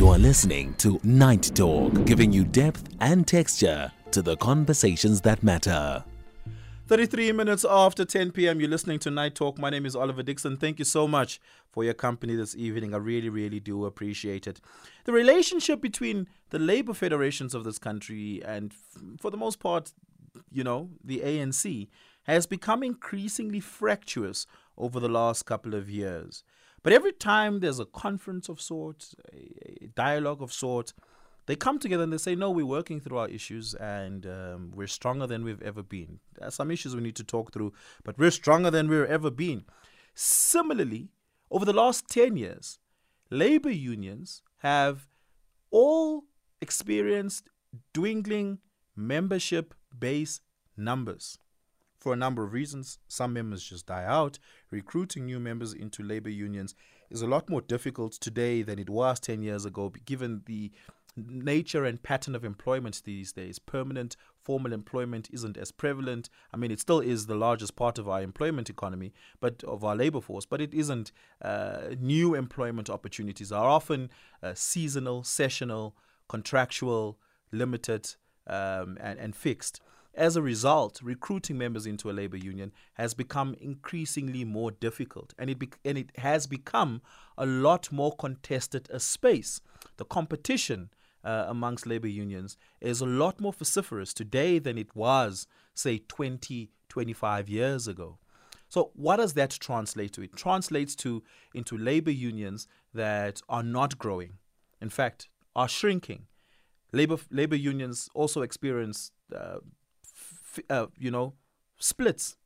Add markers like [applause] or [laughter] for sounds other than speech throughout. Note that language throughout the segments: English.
You are listening to Night Talk, giving you depth and texture to the conversations that matter. 33 minutes after 10 p.m., you're listening to Night Talk. My name is Oliver Dixon. Thank you so much for your company this evening. I really, really do appreciate it. The relationship between the labor federations of this country and, for the most part, you know, the ANC has become increasingly fractious over the last couple of years. But every time there's a conference of sorts, a, a dialogue of sorts, they come together and they say, no, we're working through our issues and um, we're stronger than we've ever been. There are some issues we need to talk through, but we're stronger than we've ever been. Similarly, over the last 10 years, labor unions have all experienced dwindling membership base numbers for a number of reasons. Some members just die out. Recruiting new members into labor unions is a lot more difficult today than it was 10 years ago, given the nature and pattern of employment these days. Permanent formal employment isn't as prevalent. I mean, it still is the largest part of our employment economy, but of our labor force, but it isn't. Uh, new employment opportunities are often uh, seasonal, sessional, contractual, limited, um, and, and fixed. As a result, recruiting members into a labor union has become increasingly more difficult and it, be- and it has become a lot more contested a space. The competition uh, amongst labor unions is a lot more vociferous today than it was, say, 20, 25 years ago. So what does that translate to? It translates to into labor unions that are not growing. In fact, are shrinking. Labor labor unions also experience uh, uh, you know, splits.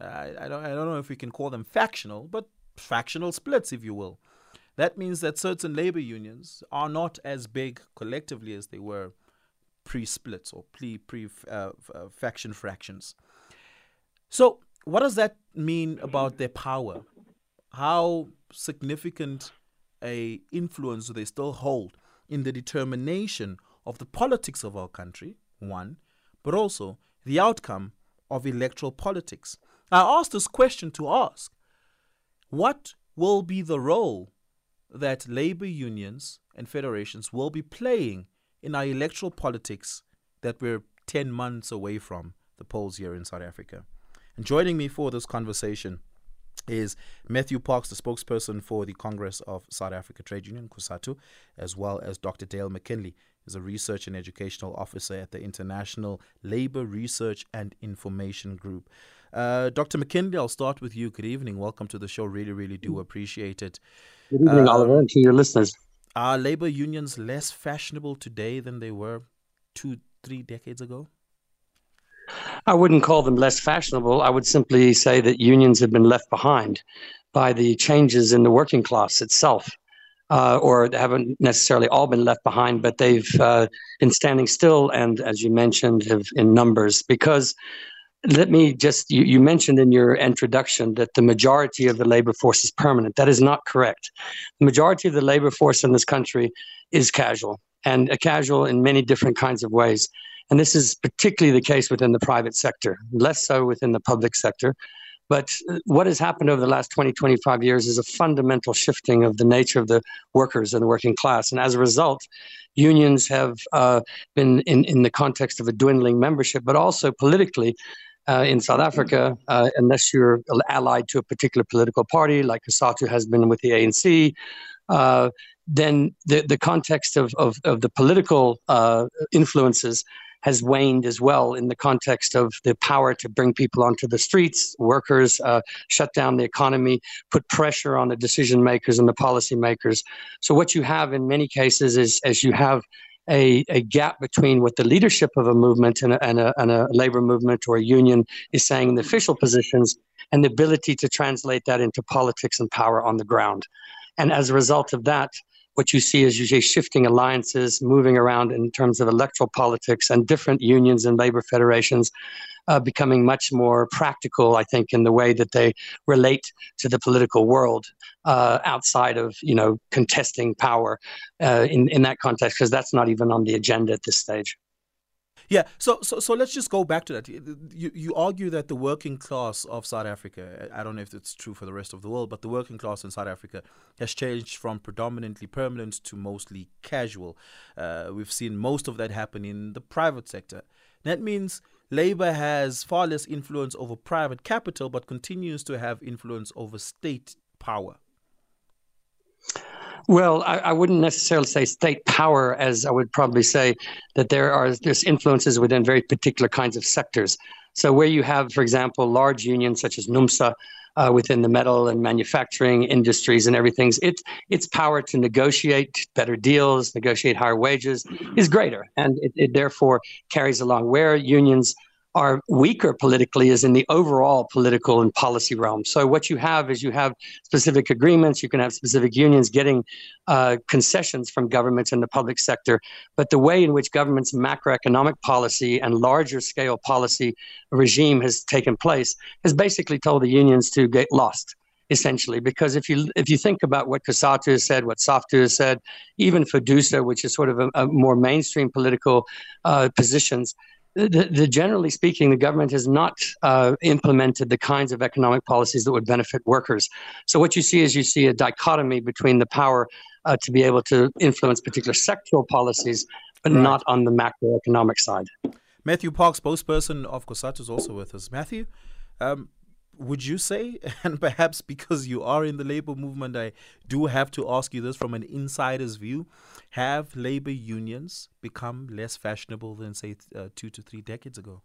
I, I, don't, I don't know if we can call them factional, but factional splits, if you will. That means that certain labor unions are not as big collectively as they were pre splits or pre, pre uh, uh, faction fractions. So, what does that mean about their power? How significant a influence do they still hold in the determination of the politics of our country? One, but also the outcome of electoral politics. I asked this question to ask what will be the role that labor unions and federations will be playing in our electoral politics that we're 10 months away from the polls here in South Africa? And joining me for this conversation is Matthew Parks, the spokesperson for the Congress of South Africa Trade Union, COSATU, as well as Dr. Dale McKinley, is a research and educational officer at the International Labor Research and Information Group. Uh, Dr. McKinley, I'll start with you. Good evening. Welcome to the show. Really, really do appreciate it. Good evening, uh, Oliver, and to your listeners. Are labor unions less fashionable today than they were two, three decades ago? I wouldn't call them less fashionable. I would simply say that unions have been left behind by the changes in the working class itself uh, or they haven't necessarily all been left behind, but they've uh, been standing still and, as you mentioned, have in numbers. Because let me just, you, you mentioned in your introduction that the majority of the labor force is permanent. That is not correct. The majority of the labor force in this country is casual, and a casual in many different kinds of ways. And this is particularly the case within the private sector, less so within the public sector. But uh, what has happened over the last 20, 25 years is a fundamental shifting of the nature of the workers and the working class. And as a result, unions have uh, been in, in the context of a dwindling membership, but also politically. Uh, in South Africa, uh, unless you're allied to a particular political party, like COSATU has been with the ANC, uh, then the, the context of, of, of the political uh, influences has waned as well in the context of the power to bring people onto the streets, workers, uh, shut down the economy, put pressure on the decision makers and the policy makers. So what you have in many cases is as you have a, a gap between what the leadership of a movement and a, and, a, and a labor movement or a union is saying in the official positions and the ability to translate that into politics and power on the ground. And as a result of that, what you see is usually shifting alliances, moving around in terms of electoral politics, and different unions and labor federations uh, becoming much more practical, I think, in the way that they relate to the political world uh, outside of, you know, contesting power uh, in, in that context, because that's not even on the agenda at this stage. Yeah, so, so so let's just go back to that. You you argue that the working class of South Africa, I don't know if it's true for the rest of the world, but the working class in South Africa has changed from predominantly permanent to mostly casual. Uh, we've seen most of that happen in the private sector. That means Labour has far less influence over private capital, but continues to have influence over state power. Well, I, I, wouldn't necessarily say state power, as I would probably say that there are there's influences within very particular kinds of sectors. So where you have, for example, large unions such as NUMSA uh, within the metal and manufacturing industries and everything, its its power to negotiate better deals, negotiate higher wages, is greater, and it, it therefore carries along where unions are weaker politically is in the overall political and policy realm. So what you have is you have specific agreements. You can have specific unions getting uh, concessions from governments in the public sector, but the way in which government's macroeconomic policy and larger scale policy regime has taken place has basically told the unions to get lost essentially. Because if you if you think about what COSATU has said, what SAFTU has said, even FEDUSA, which is sort of a, a more mainstream political uh, positions, the, the, generally speaking, the government has not uh, implemented the kinds of economic policies that would benefit workers. So what you see is you see a dichotomy between the power uh, to be able to influence particular sectoral policies, but right. not on the macroeconomic side. Matthew Parks, spokesperson of COSATU, is also with us. Matthew, um, would you say, [laughs] and perhaps because you are in the labor movement, I do have to ask you this from an insider's view have labor unions become less fashionable than, say, uh, two to three decades ago?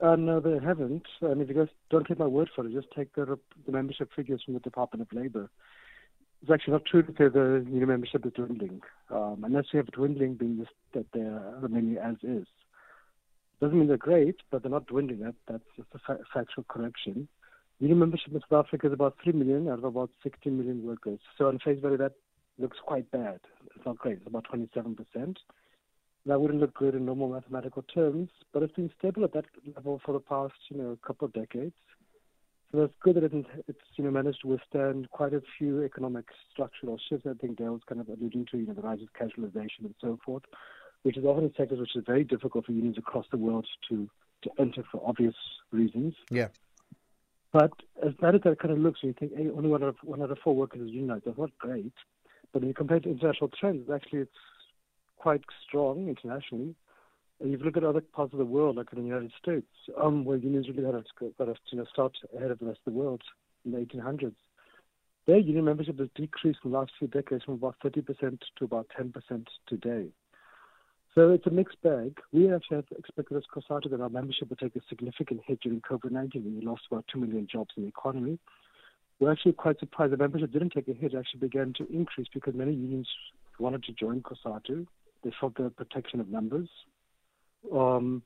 Uh, no, they haven't. If you guys don't take my word for it, just take the, the membership figures from the Department of Labor. It's actually not true to say the union membership is dwindling. Um, unless you have dwindling being just that they're remaining as is. Doesn't mean they're great, but they're not dwindling. That, that's just a fa- factual correction. Union membership in South Africa is about 3 million out of about 60 million workers. So on face value, that looks quite bad. It's not great. It's about 27%. That wouldn't look good in normal mathematical terms, but it's been stable at that level for the past, you know, couple of decades. So that's good that it's, you know, managed to withstand quite a few economic structural shifts. I think Dale was kind of alluding to, you know, the rise of casualization and so forth which is often a sector which is very difficult for unions across the world to, to enter for obvious reasons. Yeah. But as bad as that kind of looks, when you think hey, only one out of one out of four workers is unionized, that's not great. But when you compare it to international trends, actually it's quite strong internationally. And if you look at other parts of the world, like in the United States, um, where unions really had to, got to you know, start ahead of the rest of the world in the 1800s, their union membership has decreased in the last few decades from about 30% to about 10% today. So it's a mixed bag. We actually expected as COSATU that our membership would take a significant hit during COVID-19 when we lost about 2 million jobs in the economy. We're actually quite surprised the membership didn't take a hit, actually began to increase because many unions wanted to join COSATU. They felt the protection of numbers. Um,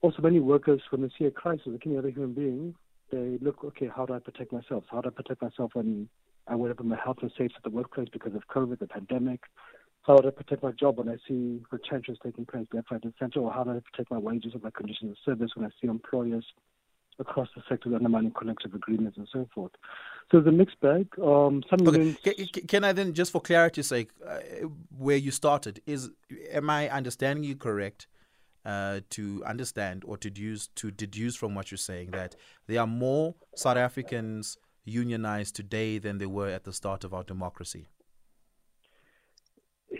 also, many workers, when they see a crisis, like any other human being, they look, okay, how do I protect myself? How do I protect myself when I worry about my health and safety at the workplace because of COVID, the pandemic? How do I protect my job when I see retentions taking place left, right, and center, or how do I protect my wages and my conditions of service when I see employers across the sector undermining collective agreements and so forth. So it's a mixed bag. Um, okay. can, can, I then, just for clarity's sake, uh, where you started, is am I understanding you correct? Uh, to understand or to deduce to deduce from what you're saying that there are more South Africans unionized today than there were at the start of our democracy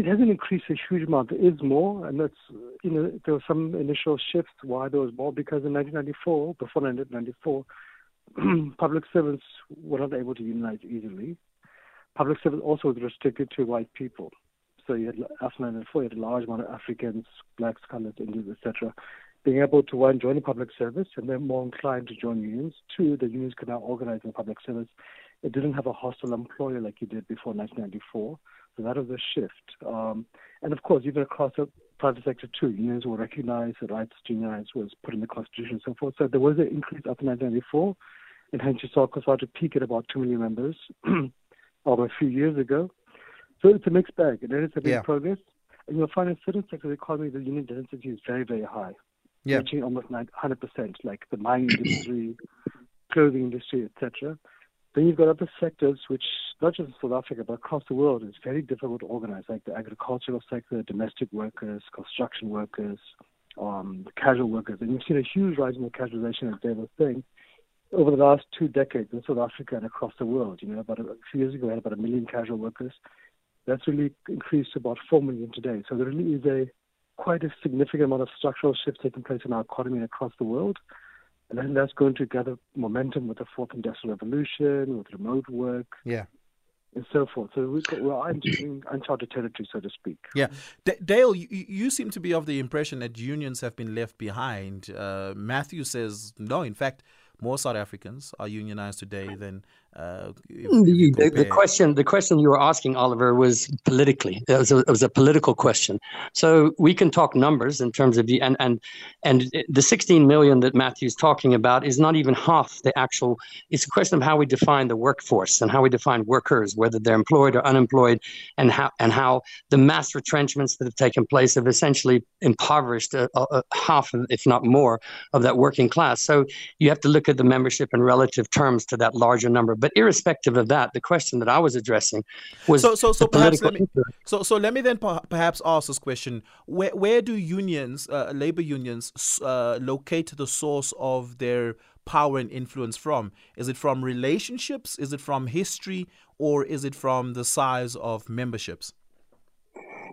hasn't increased a huge amount. There is more, and that's you know there were some initial shifts why there was more because in 1994, before 1994, [clears throat] public servants were not able to unionize easily. Public service also was restricted to white people. So you had after 1994, you had a large amount of Africans, blacks, colors, Indians, etc. Being able to one join the public service and they're more inclined to join unions. Two, the unions could now organize in public service. It didn't have a hostile employer like you did before 1994 so that was a shift. Um, and of course, even across the private sector too, unions were recognized, the rights to unionize was put in the constitution and so forth. So there was an increase after 1994, and hence you saw COSATU peak at about 2 million members [clears throat] over a few years ago. So it's a mixed bag, and it is a big yeah. progress. And you'll find in certain sectors of the economy, the union density is very, very high, yeah. reaching almost 100%, like the mining industry, [clears throat] clothing industry, etc. Then you've got other sectors which, not just in South Africa, but across the world, is very difficult to organize, like the agricultural sector, domestic workers, construction workers, um, casual workers. And you've seen a huge rise in the casualization, as Dave was saying, over the last two decades in South Africa and across the world. You know, about a, a few years ago, we had about a million casual workers. That's really increased to about four million today. So there really is a quite a significant amount of structural shifts taking place in our economy across the world. And then that's going to gather momentum with the fourth industrial revolution, with remote work. Yeah. And so forth. So we've got, well, I'm uncharted territory, so to speak. Yeah. D- Dale, you, you seem to be of the impression that unions have been left behind. Uh, Matthew says, no, in fact, more South Africans are unionized today than uh, mm, the, the, question the question you were asking oliver was politically. It was, a, it was, a, political question. So we can talk numbers in terms of the and and and the 16 million that matthew's talking about is not even half the actual it's a question of how we define the workforce and how we define workers whether they're employed or unemployed and how and how the mass retrenchments that have taken place have essentially impoverished a, a, a half if not more of that working class. So you have to look at the membership in relative terms to that larger number but irrespective of that, the question that I was addressing was so. So, so perhaps let me, so so let me then perhaps ask this question: Where where do unions, uh, labor unions, uh, locate the source of their power and influence from? Is it from relationships? Is it from history? Or is it from the size of memberships?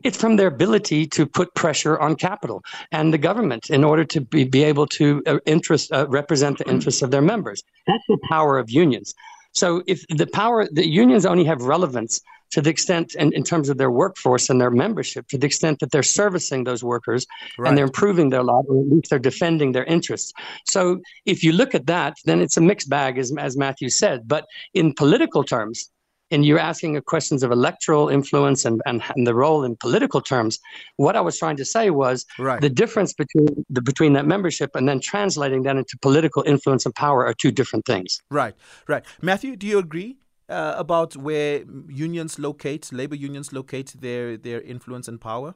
It's from their ability to put pressure on capital and the government in order to be, be able to uh, interest, uh, represent the [clears throat] interests of their members. That's the power of unions. So if the power, the unions only have relevance to the extent, and in terms of their workforce and their membership, to the extent that they're servicing those workers right. and they're improving their lot, or at least they're defending their interests. So if you look at that, then it's a mixed bag, as, as Matthew said. But in political terms, and you're asking questions of electoral influence and, and, and, the role in political terms. What I was trying to say was right. the difference between the between that membership and then translating that into political influence and power are two different things. Right, right. Matthew, do you agree uh, about where unions locate, labor unions locate their their influence and power?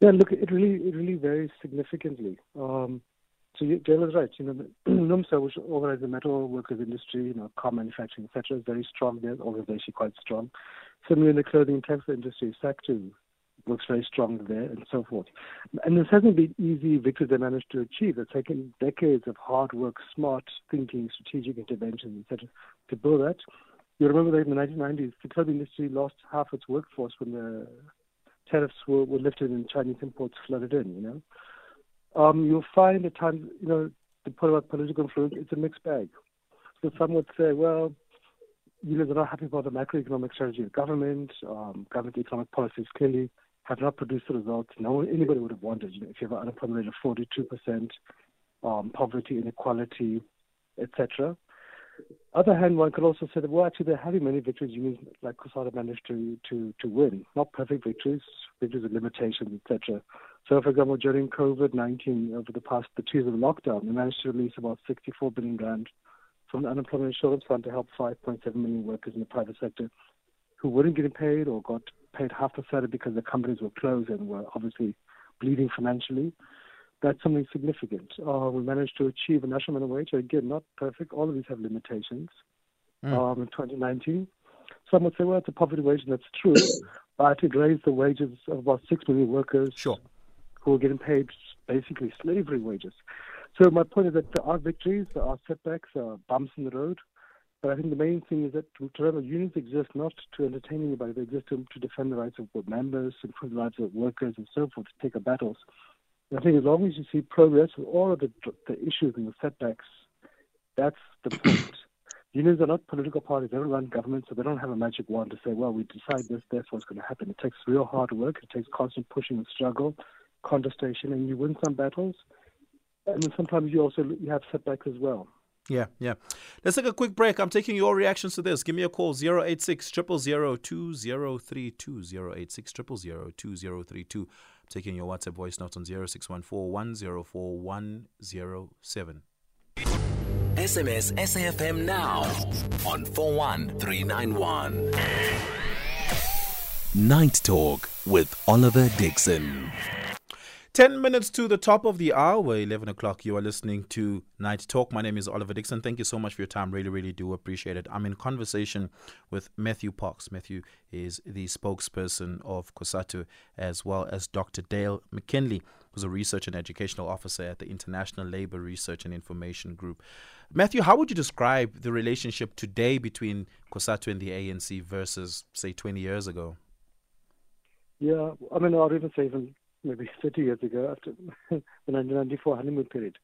Yeah, look, it really it really varies significantly. Um, so Dale is right. You know, [clears throat] NUMSA, which organizes the metal workers industry, you know, car manufacturing, etc., is very strong there. Organization quite strong. Similarly, in the clothing and textile industry, SACTWU works very strong there, and so forth. And this hasn't been easy victories they managed to achieve. It's taken decades of hard work, smart thinking, strategic interventions, etc., to build that. You remember that in the 1990s, the clothing industry lost half its workforce when the tariffs were, were lifted and Chinese imports flooded in. You know um, you'll find at times, you know, the point about political influence, it's a mixed bag. So some would say, well, you know, they're not happy about the macroeconomic strategy of government. Um, government economic policies clearly have not produced the results no anybody would have wanted. You know, if you have an unemployment rate of 42%, um, poverty, inequality, etc. Other hand, one could also say that well, actually, they're having many victories. You Unions like COSATU managed to to to win, not perfect victories, victories with limitations, etc. So, for example, during COVID 19, over the past the two years of lockdown, we managed to release about 64 billion rand from the Unemployment Insurance Fund to help 5.7 million workers in the private sector who weren't getting paid or got paid half the salary because the companies were closed and were obviously bleeding financially. That's something significant. Uh, we managed to achieve a national minimum wage. Again, not perfect. All of these have limitations. Mm. Um, in 2019, some would say, well, it's a poverty wage, and that's true, [coughs] but it raised the wages of about 6 million workers. Sure who are getting paid basically slavery wages. So my point is that there are victories, there are setbacks, there are bumps in the road. But I think the main thing is that remember, unions exist not to entertain anybody, they exist to, to defend the rights of members, improve the lives of workers, and so forth, to take up battles. And I think as long as you see progress with all of the, the issues and the setbacks, that's the point. [coughs] Unions are not political parties. They don't run governments, so they don't have a magic wand to say, well, we decide this, that's what's going to happen. It takes real hard work. It takes constant pushing and struggle contestation and you win some battles. And then sometimes you also you have setbacks as well. Yeah, yeah. Let's take a quick break. I'm taking your reactions to this. Give me a call 086 000 2032 086 000 2032. taking your WhatsApp voice notes on 0614 104 107. SMS SAFM now on 41391. Night Talk with Oliver Dixon. 10 minutes to the top of the hour, 11 o'clock. You are listening to Night Talk. My name is Oliver Dixon. Thank you so much for your time. Really, really do appreciate it. I'm in conversation with Matthew Parks. Matthew is the spokesperson of COSATU, as well as Dr. Dale McKinley, who's a research and educational officer at the International Labour Research and Information Group. Matthew, how would you describe the relationship today between COSATU and the ANC versus, say, 20 years ago? Yeah, I mean, I'd even say even maybe 30 years ago after [laughs] the 1994 honeymoon period.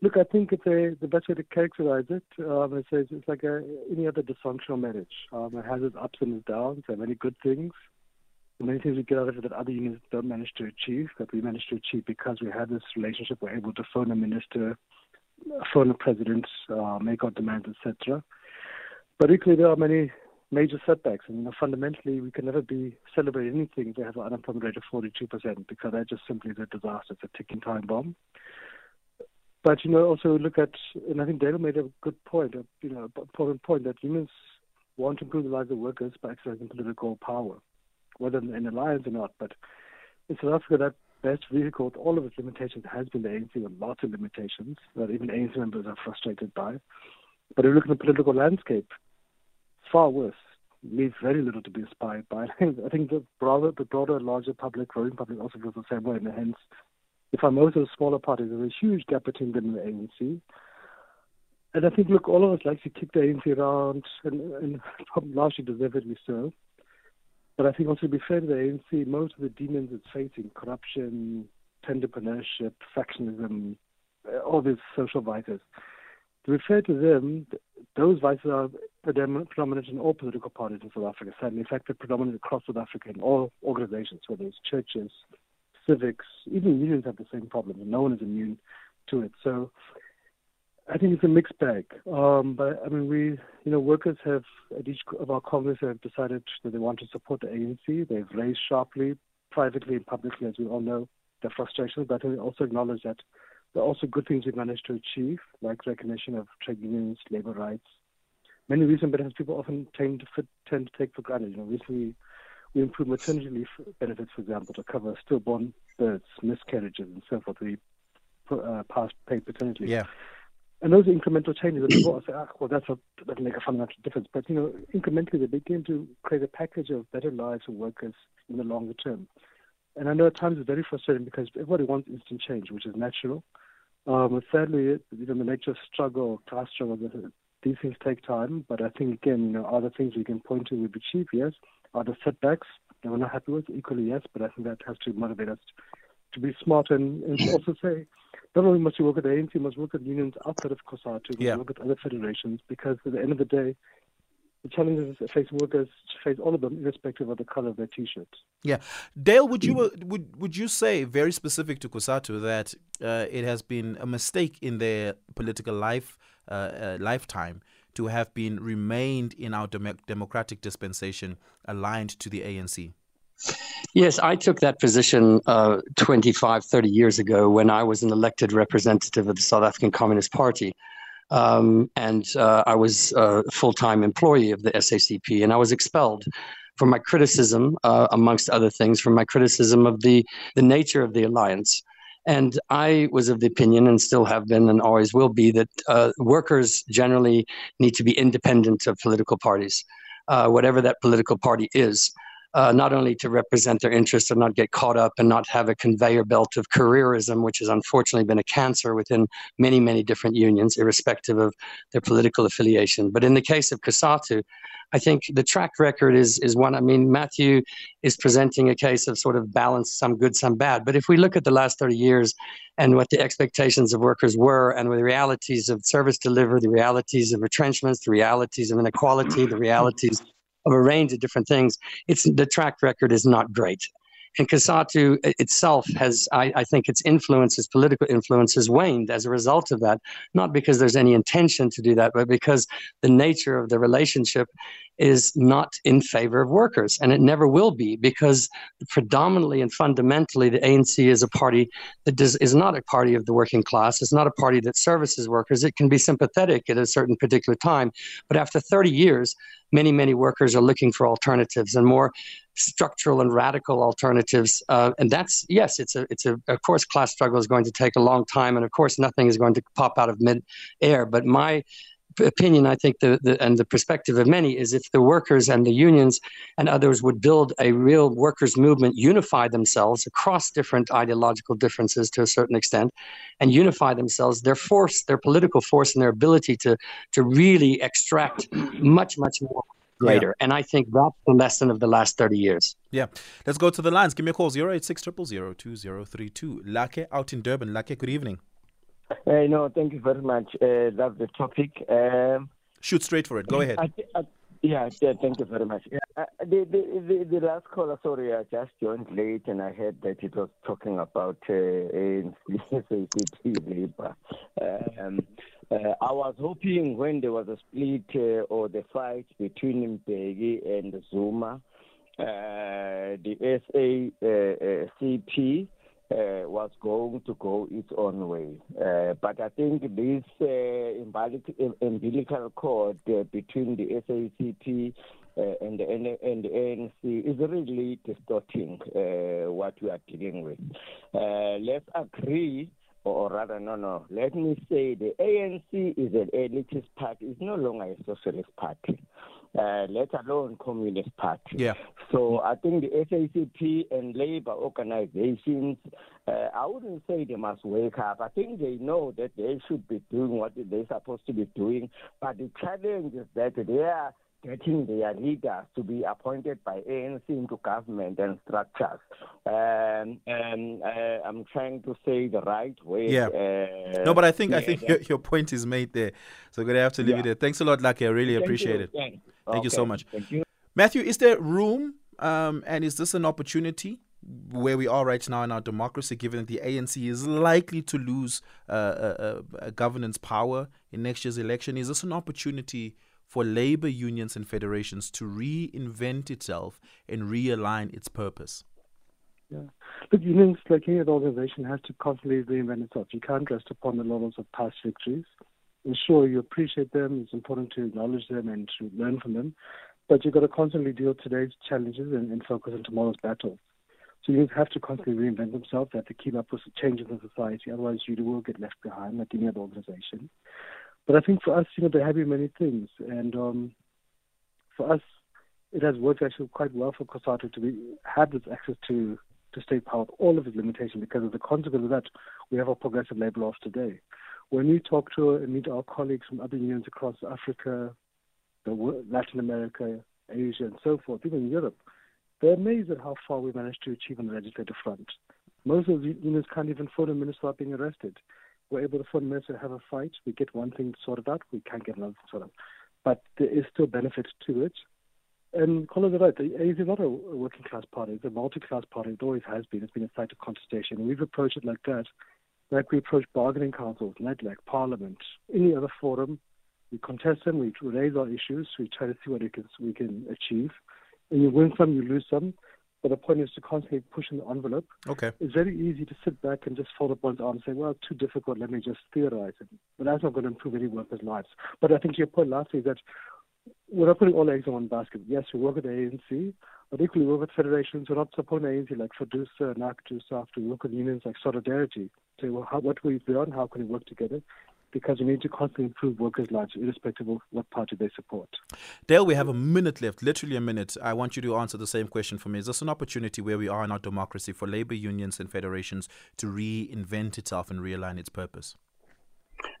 Look, I think it's a, the best way to characterize it. Um, it says it's like a, any other dysfunctional marriage. Um, it has its ups and its downs. There are many good things. many things we get out of it that other unions don't manage to achieve, that we manage to achieve because we had this relationship. We're able to phone a minister, phone a president, uh, make our demands, etc. But equally, there are many major setbacks. And you know, fundamentally, we can never be celebrating anything if we have an unemployment rate of 42% because that just simply is a disaster. It's a ticking time bomb. But you know, also look at, and I think Dale made a good point, a, you know, important point that unions want to improve the lives of workers by exercising political power, whether in alliance or not. But in South Africa, that best vehicle with all of its limitations has been the ANC with lots of limitations that even ANC members are frustrated by. But if you look at the political landscape, far worse. Leaves very little to be inspired by. [laughs] I think the broader, the broader, larger public, growing public, also feels the same way. And hence, if I'm the smaller parties, there's a huge gap between them and the ANC. And I think, look, all of us like to kick the ANC around, and, and [laughs] largely deservedly so. But I think also to be fair to the ANC, most of the demons it's facing, corruption, tenderpreneurship, factionism, all these social vices, to be fair to them, those vices are predominant in all political parties in South Africa, sadly. In fact, they're predominant across South Africa in all organizations, whether it's churches, civics, even unions have the same problem, and no one is immune to it. So I think it's a mixed bag. Um, but I mean, we, you know, workers have at each of our congress have decided that they want to support the ANC. They've raised sharply, privately and publicly, as we all know, their frustrations, but they also acknowledge that there are also good things we've managed to achieve, like recognition of trade unions, labor rights, many recent benefits people often tend to tend to take for granted. You know, recently we improved maternity leave benefits, for example, to cover stillborn births, miscarriages, and so forth. We uh, passed paid paternity leave. Yeah. And those incremental changes that people say, ah, well, that's a, that make a fundamental difference. But, you know, incrementally they begin to create a package of better lives for workers in the longer term. And I know at times it's very frustrating because everybody wants instant change, which is natural. Um, sadly, you know, the nature of struggle, class struggle, these things take time, but I think again, you know, are there things we can point to we've achieved? Yes. Are there setbacks that we're not happy with? Equally, yes. But I think that has to motivate us to be smart and, and also say, not only must we work at the ANC, we must work at unions outside of COSATU, yeah. work at other federations, because at the end of the day, the challenges that face workers face all of them, irrespective of the color of their t-shirts. Yeah, Dale, would you uh, would would you say very specific to COSATU that uh, it has been a mistake in their political life lifetime to have been remained in our dem- democratic dispensation aligned to the ANC? Yes, I took that position uh, 25, 30 years ago when I was an elected representative of the South African Communist Party. Um, and uh, I was a full time employee of the SACP, and I was expelled for my criticism, uh, amongst other things, for my criticism of the, the nature of the alliance. And I was of the opinion, and still have been, and always will be, that uh, workers generally need to be independent of political parties, uh, whatever that political party is. Uh, not only to represent their interests and not get caught up and not have a conveyor belt of careerism, which has unfortunately been a cancer within many, many different unions, irrespective of their political affiliation. But in the case of COSATU, I think the track record is is one. I mean, Matthew is presenting a case of sort of balance, some good, some bad. But if we look at the last 30 years and what the expectations of workers were, and the realities of service delivery, the realities of retrenchments, the realities of inequality, the realities of a range of different things, it's the track record is not great. And COSATU itself has, I, I, think, its influence, its political influence has waned as a result of that. Not because there's any intention to do that, but because the nature of the relationship is not in favor of workers. And it never will be because predominantly and fundamentally, the ANC is a party that does, is not a party of the working class. It's not a party that services workers. It can be sympathetic at a certain particular time. But after 30 years, many, many workers are looking for alternatives and more structural and radical alternatives. Uh, and that's yes, it's a it's a of course class struggle is going to take a long time, and of course nothing is going to pop out of mid air. But my opinion, I think, the, the, and the perspective of many is if the workers and the unions and others would build a real workers' movement, unify themselves across different ideological differences to a certain extent, and unify themselves, their force, their political force, and their ability to to really extract much, much more greater. Yeah. And I think that's the lesson of the last 30 years. Yeah. Let's go to the lines. Give me a call 086 2032. Lake out in Durban. Lake, good evening. Uh, no, thank you very much. Uh, that's the topic. Um, Shoot straight for it. Go ahead. I, I, yeah, yeah, thank you very much. Uh, the, the, the, the, last caller, sorry, I just joined late and I heard that it was talking about uh, SACP labor. [laughs] Um, uh, I was hoping when there was a split uh, or the fight between Mbeki and Zuma, uh, the SACP uh, was going to go its own way. Uh, but I think this uh, umbilical cord uh, between the SACP uh, and, the, and the ANC is really distorting uh, what we are dealing with. let's agree or rather, no, no. Let me say the ANC is an elitist party. It's no longer a socialist party uh, let alone Communist Party. Yeah. So I think the SACP and labor organizations, uh, I wouldn't say they must wake up. I think they know that they should be doing what they're supposed to be doing. But the challenge is that they are getting their leaders to be appointed by ANC into government and structures. Um, and uh, I'm trying to say the right way. Yeah. Uh, no, but I think yeah, I think your, your, point is made there. So we're gonna have to leave yeah. it there. Thanks a lot, Lucky. I really Thank appreciate you. it. Thank okay. you so much. Thank you. Matthew, is there room um, and is this an opportunity where we are right now in our democracy, given that the ANC is likely to lose uh, uh, uh, governance power in next year's election? Is this an opportunity for labor unions and federations to reinvent itself and realign its purpose? Yeah. Look, unions, like any other organization, has to constantly reinvent itself. You can't rest upon the laurels of past victories. Ensure you appreciate them. It's important to acknowledge them and to learn from them. But you've got to constantly deal with today's challenges and, and focus on tomorrow's battles. So you have to constantly reinvent themselves. They have to keep up with the changes in society. Otherwise, you will get left behind like any other organization. But I think for us, you know, there have been many things, and um, for us, it has worked actually quite well for COSATU to be have this access to to state power, with all of its limitations, because of the consequence of that, we have a progressive labour laws today. When we talk to and meet our colleagues from other unions across Africa, Latin America, Asia, and so forth, even in Europe, they're amazed at how far we managed to achieve on the legislative front. Most of the unions can't even phone a minister without being arrested we're able to phone and have a fight. We get one thing sorted out, we can't get another sorted out. But there is still benefit to it. And Colin is right, the ANC is not a working class party, it's a multi class party. It always has been. It's been a site of contestation. We've approached it like that, like we approach bargaining councils, like Parliament, any other forum. We contest them, we raise our issues, we try to see what can, we can achieve. And you win some, you lose some. But the point is to constantly push in the envelope. Okay. It's very easy to sit back and just fold up one's arms and say, well, it's too difficult, let me just theorize it. But that's not going to improve any workers' lives. But I think your point lastly is that we're not putting all eggs in one basket. Yes, we work with the ANC, but equally we work with federations. We're not supporting the ANC like FEDUSA, NACTU, SAFTU. We work with unions like Solidarity. Say, well, how, what we've done, how can we work together? Because we need to constantly improve workers' lives, irrespective of what party they support. Dale, we have a minute left, literally a minute. I want you to answer the same question for me. Is this an opportunity where we are in our democracy for labor unions and federations to reinvent itself and realign its purpose?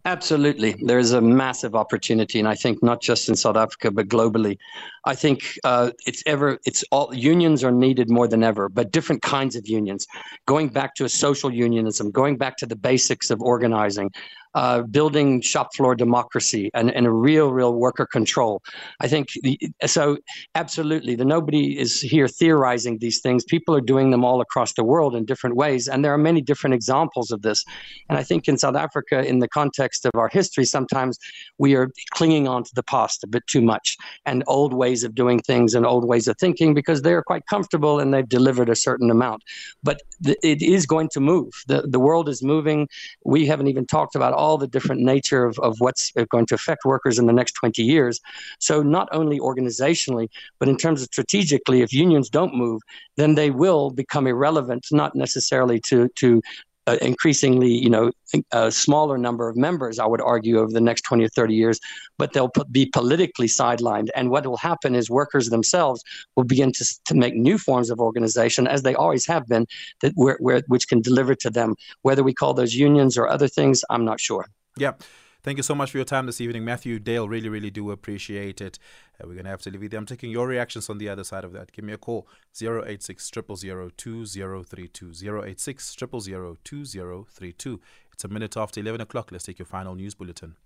Absolutely. There is a massive opportunity, and I think not just in South Africa, but globally. I think uh, it's ever, it's all, unions are needed more than ever, but different kinds of unions. Going back to a social unionism, going back to the basics of organizing, uh, building shop floor democracy and, and a real, real worker control. I think the, so. Absolutely, the nobody is here theorizing these things. People are doing them all across the world in different ways, and there are many different examples of this. And I think in South Africa, in the context of our history, sometimes we are clinging on to the past a bit too much and old ways of doing things and old ways of thinking because they're quite comfortable and they've delivered a certain amount. But th- it is going to move. The, the world is moving. We haven't even talked about all the different nature of, of what's going to affect workers in the next 20 years. So, not only organizationally, but in terms of strategically, if unions don't move, then they will become irrelevant, not necessarily to, to uh, increasingly, you know, a smaller number of members, I would argue, over the next 20 or 30 years, but they'll be politically sidelined. And what will happen is workers themselves will begin to, to make new forms of organization, as they always have been, that where, where, which can deliver to them. Whether we call those unions or other things, I'm not sure. Yeah. Thank you so much for your time this evening, Matthew Dale. Really, really do appreciate it. Uh, we're going to have to leave it there. I'm taking your reactions on the other side of that. Give me a call 086 000 2032. 086 000 2032. It's a minute after 11 o'clock. Let's take your final news bulletin.